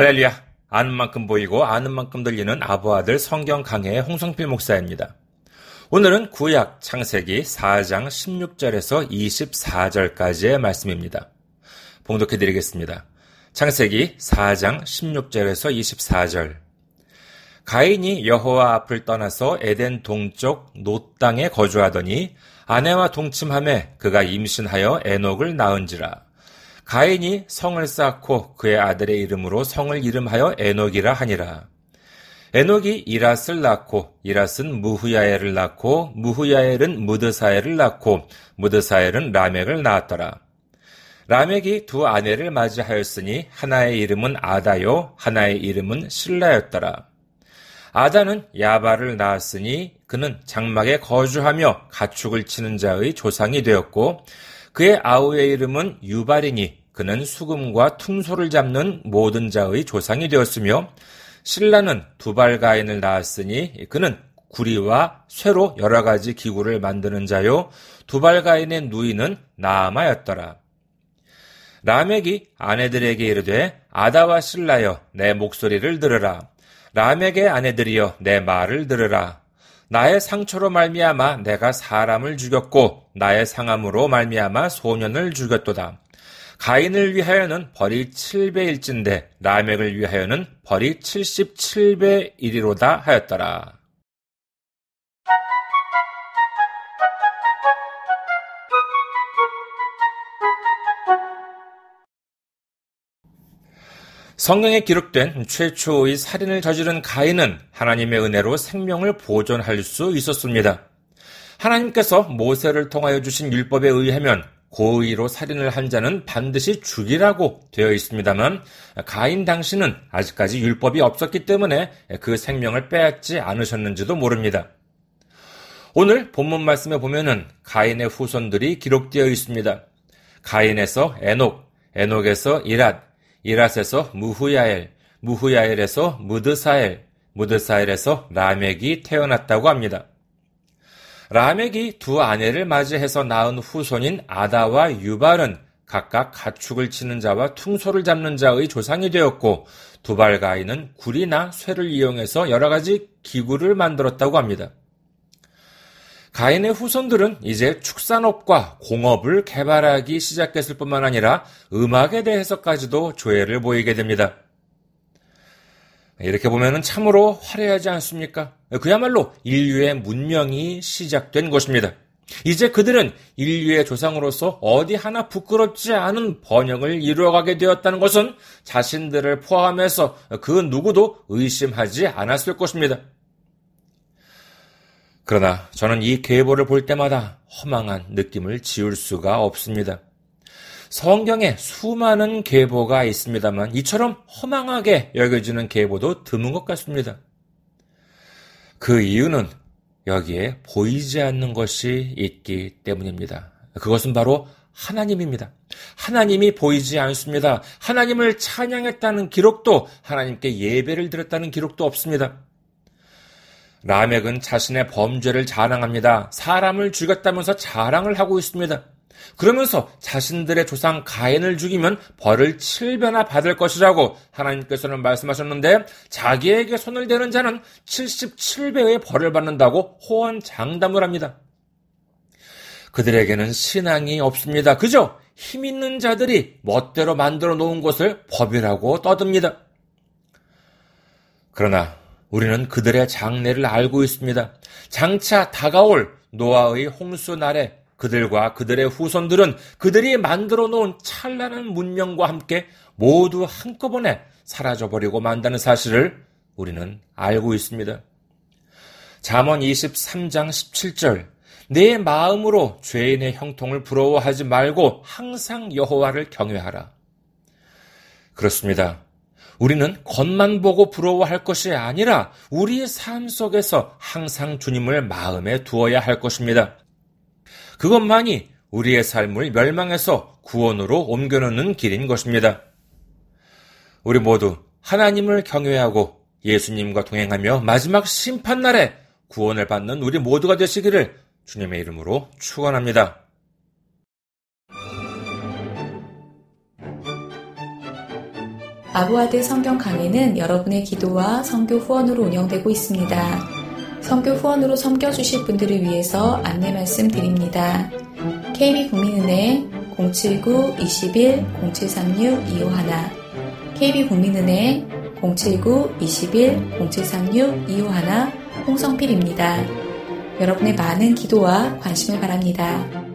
할렐루야. 아는 만큼 보이고 아는 만큼 들리는 아부 아들 성경 강해의 홍성필 목사입니다. 오늘은 구약 창세기 4장 16절에서 24절까지의 말씀입니다. 봉독해 드리겠습니다. 창세기 4장 16절에서 24절. 가인이 여호와 앞을 떠나서 에덴 동쪽 노 땅에 거주하더니 아내와 동침함에 그가 임신하여 에녹을 낳은지라. 가인이 성을 쌓고 그의 아들의 이름으로 성을 이름하여 에녹이라 하니라. 에녹이 이랏을 낳고 이랏은 무후야엘을 낳고 무후야엘은 무드사엘을 낳고 무드사엘은 라멕을 낳았더라. 라멕이 두 아내를 맞이하였으니 하나의 이름은 아다요 하나의 이름은 신라였더라. 아다는 야바를 낳았으니 그는 장막에 거주하며 가축을 치는 자의 조상이 되었고 그의 아우의 이름은 유발이니 그는 수금과 퉁소를 잡는 모든 자의 조상이 되었으며 신라는 두발가인을 낳았으니 그는 구리와 쇠로 여러 가지 기구를 만드는 자요 두발가인의 누이는 나아마였더라. 라멕이 아내들에게 이르되 아다와 신라여 내 목소리를 들으라. 라멕의 아내들이여 내 말을 들으라. 나의 상처로 말미암아 내가 사람을 죽였고 나의 상함으로 말미암아 소년을 죽였도다. 가인을 위하여는 벌이 7배일진데 라멕을 위하여는 벌이 77배 이리로다 하였더라. 성경에 기록된 최초의 살인을 저지른 가인은 하나님의 은혜로 생명을 보존할 수 있었습니다. 하나님께서 모세를 통하여 주신 율법에 의하면 고의로 살인을 한 자는 반드시 죽이라고 되어 있습니다만 가인 당신은 아직까지 율법이 없었기 때문에 그 생명을 빼앗지 않으셨는지도 모릅니다. 오늘 본문 말씀에 보면은 가인의 후손들이 기록되어 있습니다. 가인에서 에녹, 에녹에서 이랏, 이랏에서 무후야엘, 무후야엘에서 무드사엘, 무드사엘에서 라멕이 태어났다고 합니다. 라멕이 두 아내를 맞이해서 낳은 후손인 아다와 유발은 각각 가축을 치는 자와 퉁소를 잡는 자의 조상이 되었고 두발가인은 굴이나 쇠를 이용해서 여러 가지 기구를 만들었다고 합니다. 가인의 후손들은 이제 축산업과 공업을 개발하기 시작했을 뿐만 아니라 음악에 대해서까지도 조예를 보이게 됩니다. 이렇게 보면 참으로 화려하지 않습니까? 그야말로 인류의 문명이 시작된 것입니다. 이제 그들은 인류의 조상으로서 어디 하나 부끄럽지 않은 번영을 이루어가게 되었다는 것은 자신들을 포함해서 그 누구도 의심하지 않았을 것입니다. 그러나 저는 이 계보를 볼 때마다 허망한 느낌을 지울 수가 없습니다. 성경에 수많은 계보가 있습니다만 이처럼 허망하게 여겨지는 계보도 드문 것 같습니다. 그 이유는 여기에 보이지 않는 것이 있기 때문입니다. 그것은 바로 하나님입니다. 하나님이 보이지 않습니다. 하나님을 찬양했다는 기록도 하나님께 예배를 드렸다는 기록도 없습니다. 라멕은 자신의 범죄를 자랑합니다. 사람을 죽였다면서 자랑을 하고 있습니다. 그러면서 자신들의 조상 가인을 죽이면 벌을 7배나 받을 것이라고 하나님께서는 말씀하셨는데 자기에게 손을 대는 자는 77배의 벌을 받는다고 호언 장담을 합니다. 그들에게는 신앙이 없습니다. 그저 힘 있는 자들이 멋대로 만들어 놓은 것을 법이라고 떠듭니다. 그러나 우리는 그들의 장래를 알고 있습니다. 장차 다가올 노아의 홍수 날에 그들과 그들의 후손들은 그들이 만들어 놓은 찬란한 문명과 함께 모두 한꺼번에 사라져버리고 만다는 사실을 우리는 알고 있습니다. 잠언 23장 17절 내 마음으로 죄인의 형통을 부러워하지 말고 항상 여호와를 경외하라. 그렇습니다. 우리는 겉만 보고 부러워할 것이 아니라 우리의 삶 속에서 항상 주님을 마음에 두어야 할 것입니다. 그것만이 우리의 삶을 멸망해서 구원으로 옮겨놓는 길인 것입니다. 우리 모두 하나님을 경외하고 예수님과 동행하며 마지막 심판날에 구원을 받는 우리 모두가 되시기를 주님의 이름으로 축원합니다. 아부아드 성경 강해는 여러분의 기도와 성교 후원으로 운영되고 있습니다. 성교 후원으로 섬겨주실 분들을 위해서 안내 말씀 드립니다. KB국민은행 079-21-0736-251 KB국민은행 079-21-0736-251 홍성필입니다. 여러분의 많은 기도와 관심을 바랍니다.